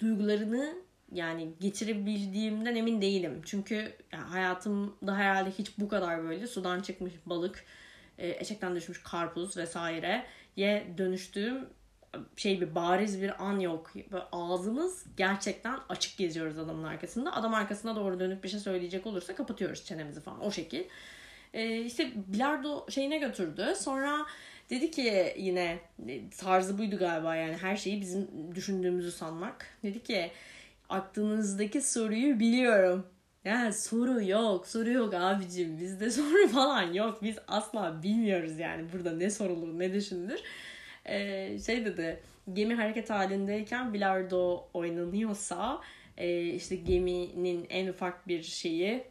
duygularını yani geçirebildiğimden emin değilim. Çünkü hayatımda herhalde hiç bu kadar böyle sudan çıkmış balık, eşekten düşmüş karpuz vesaire ye dönüştüğüm şey bir bariz bir an yok. Böyle ağzımız gerçekten açık geziyoruz adamın arkasında. Adam arkasına doğru dönüp bir şey söyleyecek olursa kapatıyoruz çenemizi falan o şekil. Ee, işte bilardo şeyine götürdü. Sonra dedi ki yine tarzı buydu galiba yani her şeyi bizim düşündüğümüzü sanmak. Dedi ki aklınızdaki soruyu biliyorum. Yani soru yok, soru yok abicim. Bizde soru falan yok. Biz asla bilmiyoruz yani burada ne sorulur, ne düşünülür. Ee, şey dedi, gemi hareket halindeyken bilardo oynanıyorsa e, işte geminin en ufak bir şeyi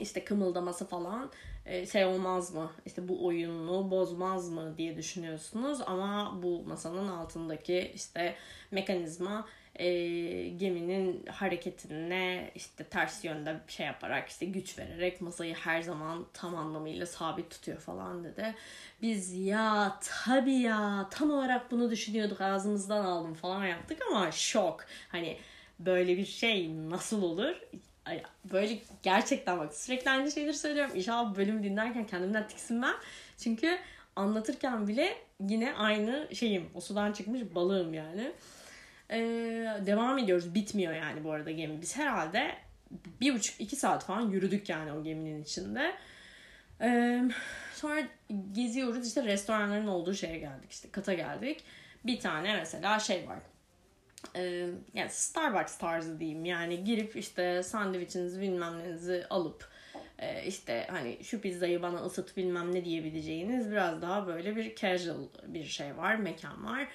işte kımıldaması falan e, şey olmaz mı? İşte bu oyunu bozmaz mı diye düşünüyorsunuz ama bu masanın altındaki işte mekanizma e, geminin hareketine işte ters yönde şey yaparak işte güç vererek masayı her zaman tam anlamıyla sabit tutuyor falan dedi. Biz ya tabii ya tam olarak bunu düşünüyorduk ağzımızdan aldım falan yaptık ama şok. Hani böyle bir şey nasıl olur? Böyle gerçekten bak sürekli aynı şeyleri söylüyorum. İnşallah bölümü dinlerken kendimden tiksinmem. Çünkü anlatırken bile yine aynı şeyim. O sudan çıkmış balığım yani. Ee, devam ediyoruz. Bitmiyor yani bu arada gemi. Biz herhalde bir buçuk iki saat falan yürüdük yani o geminin içinde. Ee, sonra geziyoruz işte restoranların olduğu şeye geldik işte kata geldik. Bir tane mesela şey var. Ee, yani Starbucks tarzı diyeyim yani girip işte sandviçinizi bilmem nenizi alıp e, işte hani şu pizzayı bana ısıt bilmem ne diyebileceğiniz biraz daha böyle bir casual bir şey var mekan var.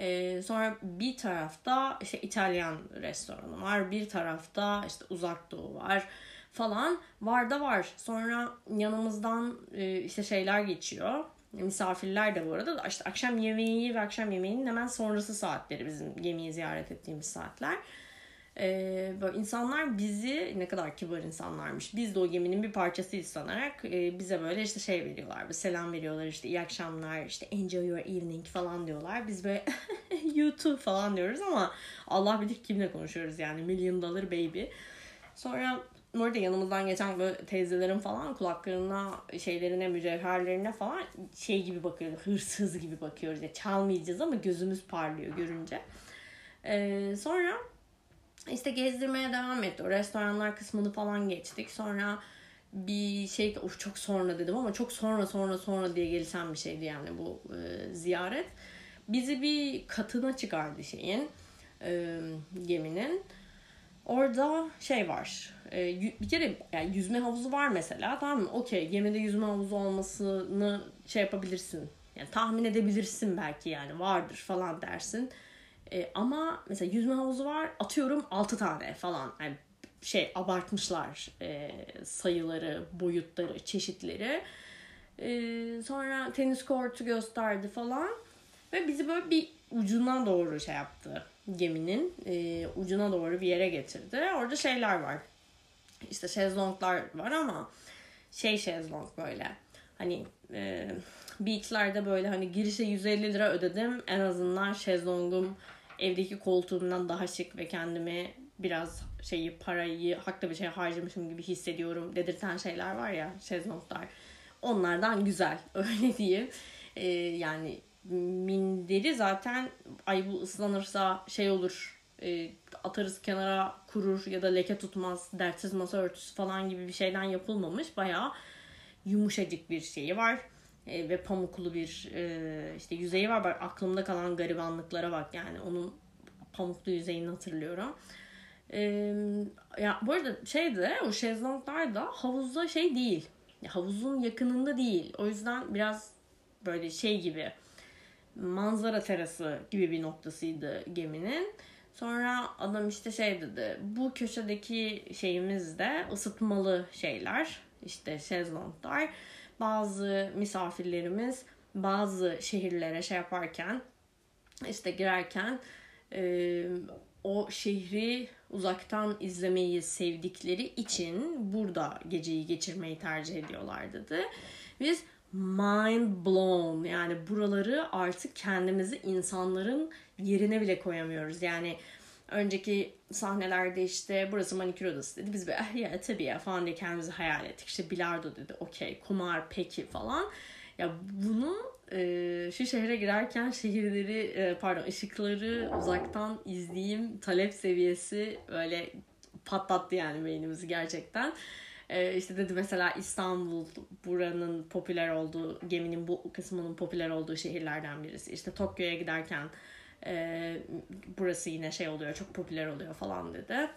Ee, sonra bir tarafta işte İtalyan restoranı var. Bir tarafta işte uzak doğu var falan. Var da var. Sonra yanımızdan e, işte şeyler geçiyor. Misafirler de bu arada. işte akşam yemeği ve akşam yemeğinin hemen sonrası saatleri bizim gemiyi ziyaret ettiğimiz saatler. Ee, böyle insanlar bizi ne kadar kibar insanlarmış. Biz de o geminin bir parçasıyız sanarak e, bize böyle işte şey veriyorlar. Bir selam veriyorlar işte iyi akşamlar işte enjoy your evening falan diyorlar. Biz böyle YouTube falan diyoruz ama Allah bilir kimle konuşuyoruz yani million dollar baby. Sonra orada yanımızdan geçen böyle teyzelerin falan kulaklarına şeylerine mücevherlerine falan şey gibi bakıyoruz hırsız gibi bakıyoruz ya çalmayacağız ama gözümüz parlıyor görünce. Ee, sonra işte gezdirmeye devam etti. O restoranlar kısmını falan geçtik. Sonra bir şey of çok sonra dedim ama çok sonra sonra sonra diye gelişen bir şeydi yani bu e, ziyaret. Bizi bir katına çıkardı şeyin e, geminin. Orada şey var. E, bir kere yani yüzme havuzu var mesela tamam mı? Okey gemide yüzme havuzu olmasını şey yapabilirsin. Yani tahmin edebilirsin belki yani vardır falan dersin. E, ama mesela yüzme havuzu var atıyorum 6 tane falan. Yani şey abartmışlar e, sayıları, boyutları, çeşitleri. Ee, sonra tenis kortu gösterdi falan. Ve bizi böyle bir ucuna doğru şey yaptı geminin. E, ucuna doğru bir yere getirdi. Orada şeyler var. İşte şezlonglar var ama şey şezlong böyle. Hani e, beachlerde böyle hani girişe 150 lira ödedim. En azından şezlongum evdeki koltuğumdan daha şık ve kendimi biraz şeyi parayı haklı bir şey harcamışım gibi hissediyorum dedirten şeyler var ya şezlonglar. Onlardan güzel öyle diyeyim. Ee, yani minderi zaten ay bu ıslanırsa şey olur e, atarız kenara kurur ya da leke tutmaz dertsiz masa örtüsü falan gibi bir şeyden yapılmamış. Bayağı yumuşacık bir şeyi var e, ve pamuklu bir e, işte yüzeyi var. Bak aklımda kalan garibanlıklara bak yani onun pamuklu yüzeyini hatırlıyorum. E, ya bu arada şeyde o şezlonglar da havuzda şey değil. Havuzun yakınında değil. O yüzden biraz böyle şey gibi manzara terası gibi bir noktasıydı geminin. Sonra adam işte şey dedi. Bu köşedeki şeyimiz de ısıtmalı şeyler. İşte şezlonglar. Bazı misafirlerimiz bazı şehirlere şey yaparken işte girerken e, o şehri uzaktan izlemeyi sevdikleri için burada geceyi geçirmeyi tercih ediyorlar dedi. Biz mind blown yani buraları artık kendimizi insanların yerine bile koyamıyoruz. Yani önceki sahnelerde işte burası manikür odası dedi. Biz böyle ah ya tabii ya falan diye kendimizi hayal ettik. İşte bilardo dedi okey kumar peki falan. Ya bunu e, şu şehre girerken şehirleri e, pardon ışıkları uzaktan izleyeyim talep seviyesi öyle patlattı yani beynimizi gerçekten. Ee, işte dedi mesela İstanbul buranın popüler olduğu, geminin bu kısmının popüler olduğu şehirlerden birisi. İşte Tokyo'ya giderken e, burası yine şey oluyor, çok popüler oluyor falan dedi.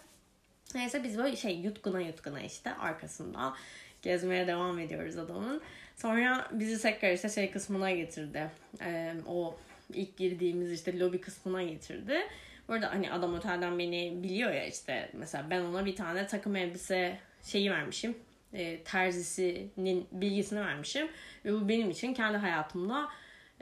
Neyse biz böyle şey yutkuna yutkuna işte arkasında gezmeye devam ediyoruz adamın. Sonra bizi tekrar işte şey kısmına getirdi. Ee, o ilk girdiğimiz işte lobi kısmına getirdi. Burada hani adam otelden beni biliyor ya işte mesela ben ona bir tane takım elbise şeyi vermişim. E, terzisinin bilgisini vermişim. Ve bu benim için kendi hayatımda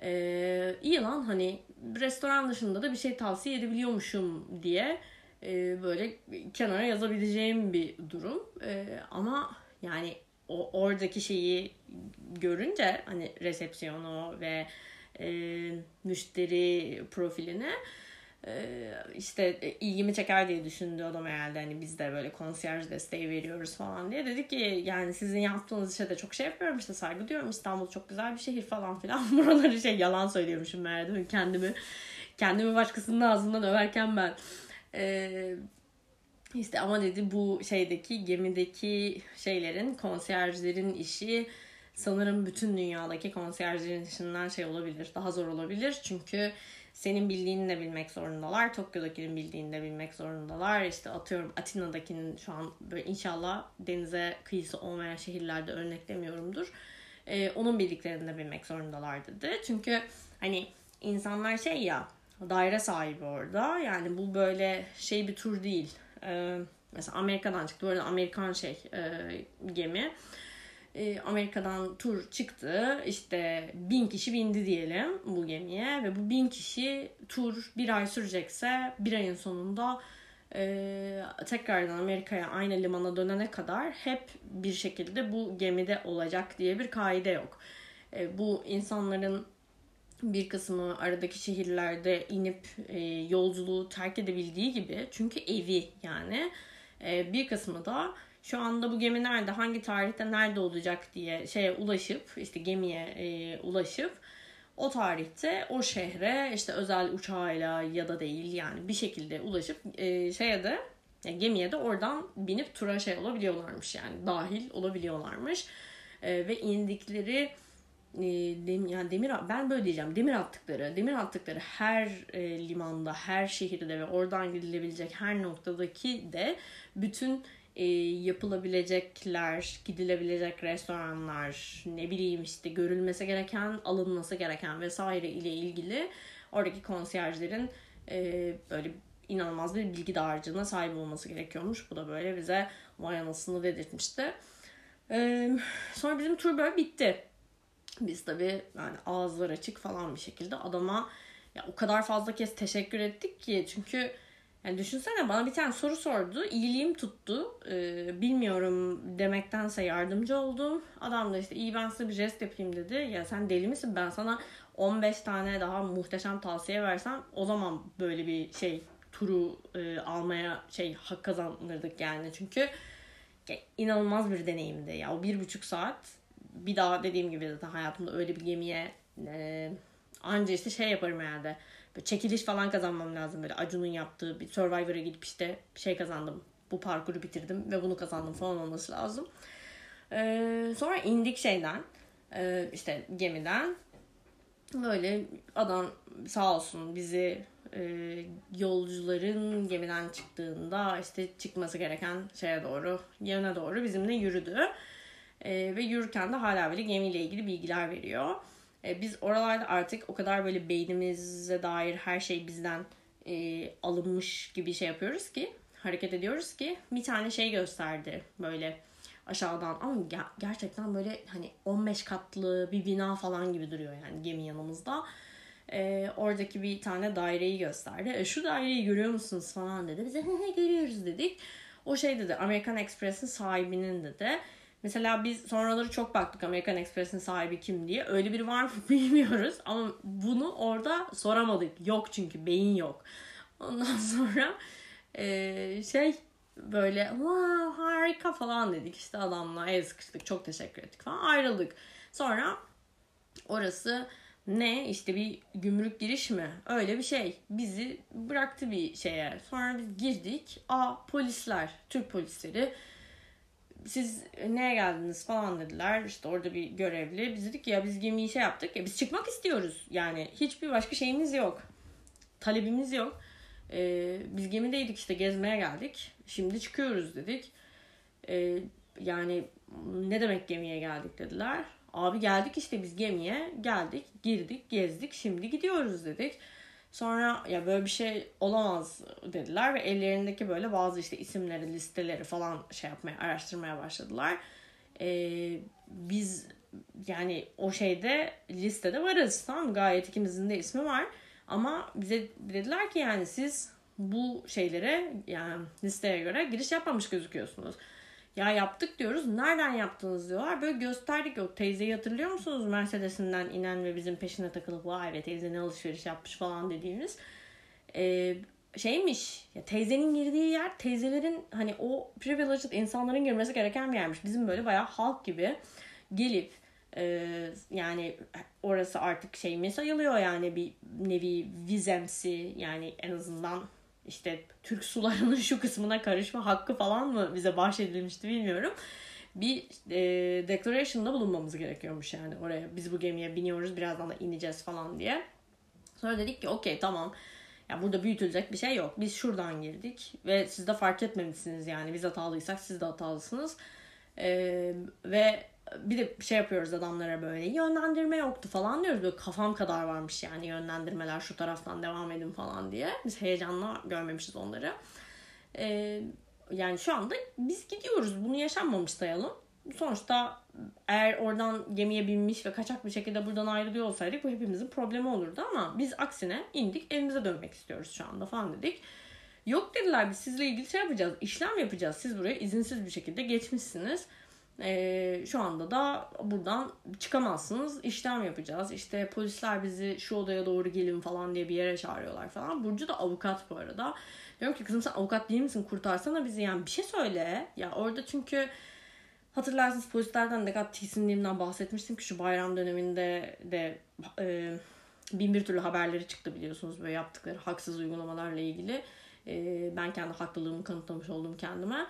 e, iyi lan hani restoran dışında da bir şey tavsiye edebiliyormuşum diye e, böyle kenara yazabileceğim bir durum. E, ama yani o oradaki şeyi görünce hani resepsiyonu ve e, müşteri profilini işte e, ilgimi çeker diye düşündü adam herhalde hani biz de böyle konsiyerj desteği veriyoruz falan diye. Dedi ki yani sizin yaptığınız işe de çok şey yapıyorum işte saygı diyorum İstanbul çok güzel bir şehir falan filan. Buraları şey yalan söylüyormuşum meğer kendimi kendimi başkasının ağzından överken ben. Ee, işte ama dedi bu şeydeki gemideki şeylerin konsiyerjlerin işi sanırım bütün dünyadaki konsiyerjlerin işinden şey olabilir. Daha zor olabilir. Çünkü senin bildiğini de bilmek zorundalar. Tokyo'dakinin bildiğini de bilmek zorundalar. İşte atıyorum Atina'dakinin şu an böyle inşallah denize kıyısı olmayan şehirlerde örneklemiyorumdur. Ee, onun bildiklerini de bilmek zorundalar dedi. Çünkü hani insanlar şey ya daire sahibi orada. Yani bu böyle şey bir tur değil. Ee, mesela Amerika'dan çıktı. Bu arada Amerikan şey e, gemi e, Amerika'dan tur çıktı. İşte bin kişi bindi diyelim bu gemiye ve bu bin kişi tur bir ay sürecekse bir ayın sonunda e, tekrardan Amerika'ya aynı limana dönene kadar hep bir şekilde bu gemide olacak diye bir kaide yok. E, bu insanların bir kısmı aradaki şehirlerde inip yolculuğu terk edebildiği gibi çünkü evi yani bir kısmı da şu anda bu gemi nerede, hangi tarihte nerede olacak diye şeye ulaşıp işte gemiye e, ulaşıp o tarihte o şehre işte özel uçağıyla ya da değil yani bir şekilde ulaşıp e, şeye de yani gemiye de oradan binip tura şey olabiliyorlarmış yani dahil olabiliyorlarmış. E, ve indikleri e, dem, yani demir ben böyle diyeceğim demir attıkları demir attıkları her e, limanda her şehirde ve oradan gidilebilecek her noktadaki de bütün e, yapılabilecekler, gidilebilecek restoranlar, ne bileyim işte görülmesi gereken, alınması gereken vesaire ile ilgili oradaki konsiyerjlerin e, böyle inanılmaz bir bilgi dağarcığına sahip olması gerekiyormuş. Bu da böyle bize vay anasını dedirtmişti. E, sonra bizim tur böyle bitti. Biz tabii yani ağızlar açık falan bir şekilde adama ya o kadar fazla kez teşekkür ettik ki çünkü yani düşünsene bana bir tane soru sordu. iyiliğim tuttu. Ee, bilmiyorum demektense yardımcı oldum. Adam da işte iyi ben size bir jest yapayım dedi. Ya sen deli misin? Ben sana 15 tane daha muhteşem tavsiye versem o zaman böyle bir şey turu e, almaya şey hak kazanırdık yani. Çünkü ya, inanılmaz bir deneyimdi. Ya o bir buçuk saat bir daha dediğim gibi zaten hayatımda öyle bir gemiye e, anca işte şey yaparım herhalde Böyle çekiliş falan kazanmam lazım. Böyle Acun'un yaptığı bir Survivor'a gidip işte şey kazandım. Bu parkuru bitirdim ve bunu kazandım falan olması lazım. Ee, sonra indik şeyden e, işte gemiden böyle adam sağ olsun bizi e, yolcuların gemiden çıktığında işte çıkması gereken şeye doğru yöne doğru bizimle yürüdü. E, ve yürürken de hala böyle gemiyle ilgili bilgiler veriyor. E, biz oralarda artık o kadar böyle beynimize dair her şey bizden e, alınmış gibi şey yapıyoruz ki hareket ediyoruz ki bir tane şey gösterdi böyle aşağıdan ama ger- gerçekten böyle hani 15 katlı bir bina falan gibi duruyor yani gemi yanımızda. E, oradaki bir tane daireyi gösterdi. E, şu daireyi görüyor musunuz falan dedi. Bize görüyoruz dedik. O şey dedi American Express'in sahibinin dedi. Mesela biz sonraları çok baktık American Express'in sahibi kim diye. Öyle biri var mı bilmiyoruz ama bunu orada soramadık. Yok çünkü beyin yok. Ondan sonra e, şey böyle wow, harika falan dedik işte adamla el sıkıştık çok teşekkür ettik falan ayrıldık. Sonra orası ne işte bir gümrük giriş mi öyle bir şey bizi bıraktı bir şeye sonra biz girdik a polisler Türk polisleri siz neye geldiniz falan dediler. İşte orada bir görevli. Biz dedik ya biz gemiyi şey yaptık. Ya biz çıkmak istiyoruz. Yani hiçbir başka şeyimiz yok. Talebimiz yok. Ee, biz gemideydik işte gezmeye geldik. Şimdi çıkıyoruz dedik. Ee, yani ne demek gemiye geldik dediler. Abi geldik işte biz gemiye geldik, girdik, gezdik, şimdi gidiyoruz dedik. Sonra ya böyle bir şey olamaz dediler ve ellerindeki böyle bazı işte isimleri, listeleri falan şey yapmaya, araştırmaya başladılar. Ee, biz yani o şeyde listede varız tamam Gayet ikimizin de ismi var. Ama bize dediler ki yani siz bu şeylere yani listeye göre giriş yapmamış gözüküyorsunuz. Ya yaptık diyoruz. Nereden yaptınız diyorlar. Böyle gösterdik. O teyzeyi hatırlıyor musunuz? Mercedes'inden inen ve bizim peşine takılıp vay be teyze ne alışveriş yapmış falan dediğimiz. Ee, şeymiş ya teyzenin girdiği yer teyzelerin hani o privileged insanların girmesi gereken bir yermiş. Bizim böyle bayağı halk gibi gelip e, yani orası artık şey mi sayılıyor yani bir nevi vizemsi yani en azından işte Türk sularının şu kısmına karışma hakkı falan mı bize bahşedilmişti bilmiyorum. Bir e, declaration'da bulunmamız gerekiyormuş yani oraya. Biz bu gemiye biniyoruz birazdan da ineceğiz falan diye. Sonra dedik ki okey tamam. Ya burada büyütülecek bir şey yok. Biz şuradan girdik ve siz de fark etmemişsiniz yani. Biz hatalıysak siz de hatalısınız. Ee, ve bir de şey yapıyoruz adamlara böyle yönlendirme yoktu falan diyoruz. Böyle kafam kadar varmış yani yönlendirmeler şu taraftan devam edin falan diye. Biz heyecanla görmemişiz onları. Ee, yani şu anda biz gidiyoruz. Bunu yaşanmamış sayalım. Sonuçta eğer oradan gemiye binmiş ve kaçak bir şekilde buradan ayrılıyor olsaydık bu hepimizin problemi olurdu ama biz aksine indik evimize dönmek istiyoruz şu anda falan dedik. Yok dediler biz sizle ilgili şey yapacağız, işlem yapacağız. Siz buraya izinsiz bir şekilde geçmişsiniz e, şu anda da buradan çıkamazsınız. İşlem yapacağız. İşte polisler bizi şu odaya doğru gelin falan diye bir yere çağırıyorlar falan. Burcu da avukat bu arada. Diyorum ki kızım sen avukat değil misin? Kurtarsana bizi yani bir şey söyle. Ya orada çünkü hatırlarsınız polislerden ne kadar tiksindiğimden bahsetmiştim ki şu bayram döneminde de e, bin bir türlü haberleri çıktı biliyorsunuz böyle yaptıkları haksız uygulamalarla ilgili. E, ben kendi haklılığımı kanıtlamış oldum kendime.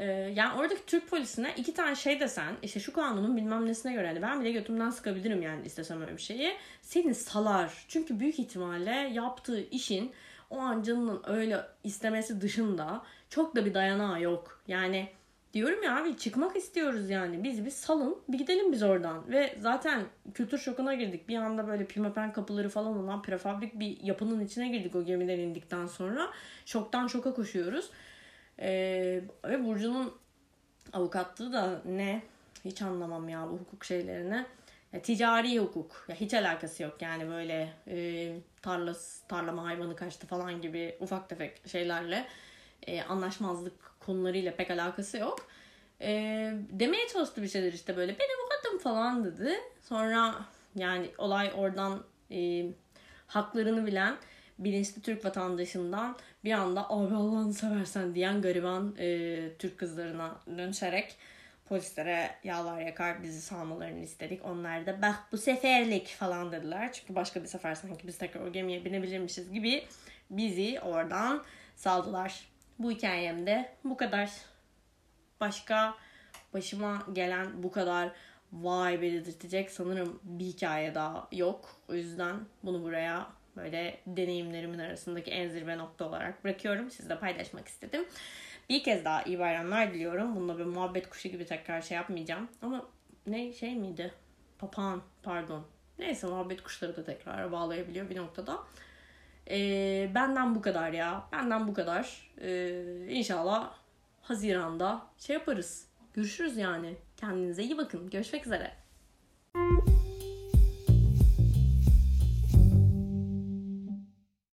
Ee, yani oradaki Türk polisine iki tane şey desen işte şu kanunun bilmem nesine göre hani ben bile götümden sıkabilirim yani istesem öyle bir şeyi. Seni salar. Çünkü büyük ihtimalle yaptığı işin o an canının öyle istemesi dışında çok da bir dayanağı yok. Yani diyorum ya abi çıkmak istiyoruz yani. Biz bir salın bir gidelim biz oradan. Ve zaten kültür şokuna girdik. Bir anda böyle pimapen kapıları falan olan prefabrik bir yapının içine girdik o gemiden indikten sonra. Şoktan şoka koşuyoruz. Ee, ve Burcu'nun avukatlığı da ne? Hiç anlamam ya bu hukuk şeylerini. Ya, ticari hukuk. Ya, hiç alakası yok yani böyle e, tarla, tarlama hayvanı kaçtı falan gibi ufak tefek şeylerle e, anlaşmazlık konularıyla pek alakası yok. E, demeye çalıştı bir şeyler işte böyle benim avukatım falan dedi. Sonra yani olay oradan e, haklarını bilen bilinçli Türk vatandaşından bir anda abi Allah'ını seversen diyen gariban e, Türk kızlarına dönüşerek polislere yağlar yakar bizi salmalarını istedik. Onlar da bak bu seferlik falan dediler. Çünkü başka bir sefer sanki biz tekrar o gemiye binebilirmişiz gibi bizi oradan saldılar. Bu hikayemde bu kadar. Başka başıma gelen bu kadar vay be dedirtecek sanırım bir hikaye daha yok. O yüzden bunu buraya böyle deneyimlerimin arasındaki en zirve nokta olarak bırakıyorum. Sizle paylaşmak istedim. Bir kez daha iyi bayramlar diliyorum. Bununla bir muhabbet kuşu gibi tekrar şey yapmayacağım. Ama ne şey miydi? Papağan pardon. Neyse muhabbet kuşları da tekrar bağlayabiliyor bir noktada. Ee, benden bu kadar ya. Benden bu kadar. Ee, inşallah Haziran'da şey yaparız. Görüşürüz yani. Kendinize iyi bakın. Görüşmek üzere.